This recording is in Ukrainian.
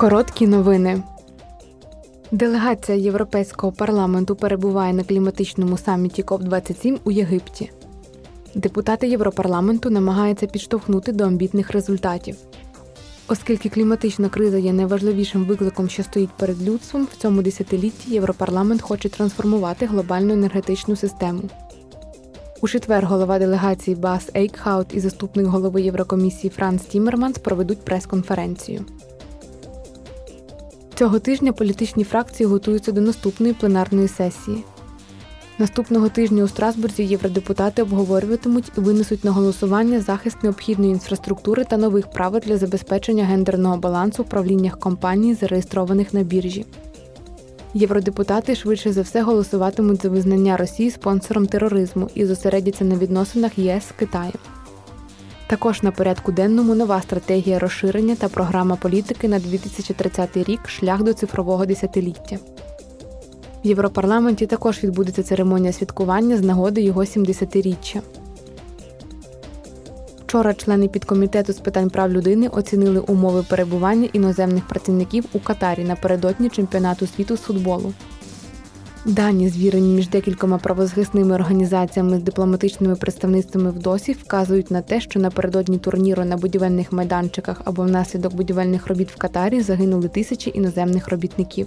Короткі новини. Делегація Європейського парламенту перебуває на кліматичному саміті КОП-27 у Єгипті. Депутати Європарламенту намагаються підштовхнути до амбітних результатів. Оскільки кліматична криза є найважливішим викликом, що стоїть перед людством, в цьому десятилітті Європарламент хоче трансформувати глобальну енергетичну систему. У четвер голова делегації Бас Ейкхаут і заступник голови Єврокомісії Франц Тімерманс проведуть прес-конференцію. Цього тижня політичні фракції готуються до наступної пленарної сесії. Наступного тижня у Страсбурзі євродепутати обговорюватимуть і винесуть на голосування захист необхідної інфраструктури та нових правил для забезпечення гендерного балансу в правліннях компаній, зареєстрованих на біржі. Євродепутати швидше за все голосуватимуть за визнання Росії спонсором тероризму і зосередяться на відносинах ЄС з Китаєм. Також на порядку денному нова стратегія розширення та програма політики на 2030 рік шлях до цифрового десятиліття. В Європарламенті також відбудеться церемонія святкування з нагоди його 70-річчя. Вчора члени підкомітету з питань прав людини оцінили умови перебування іноземних працівників у Катарі напередодні чемпіонату світу з футболу. Дані, звірені між декількома правозахисними організаціями з дипломатичними представництвами в ДОСі, вказують на те, що напередодні турніру на будівельних майданчиках або внаслідок будівельних робіт в Катарі загинули тисячі іноземних робітників.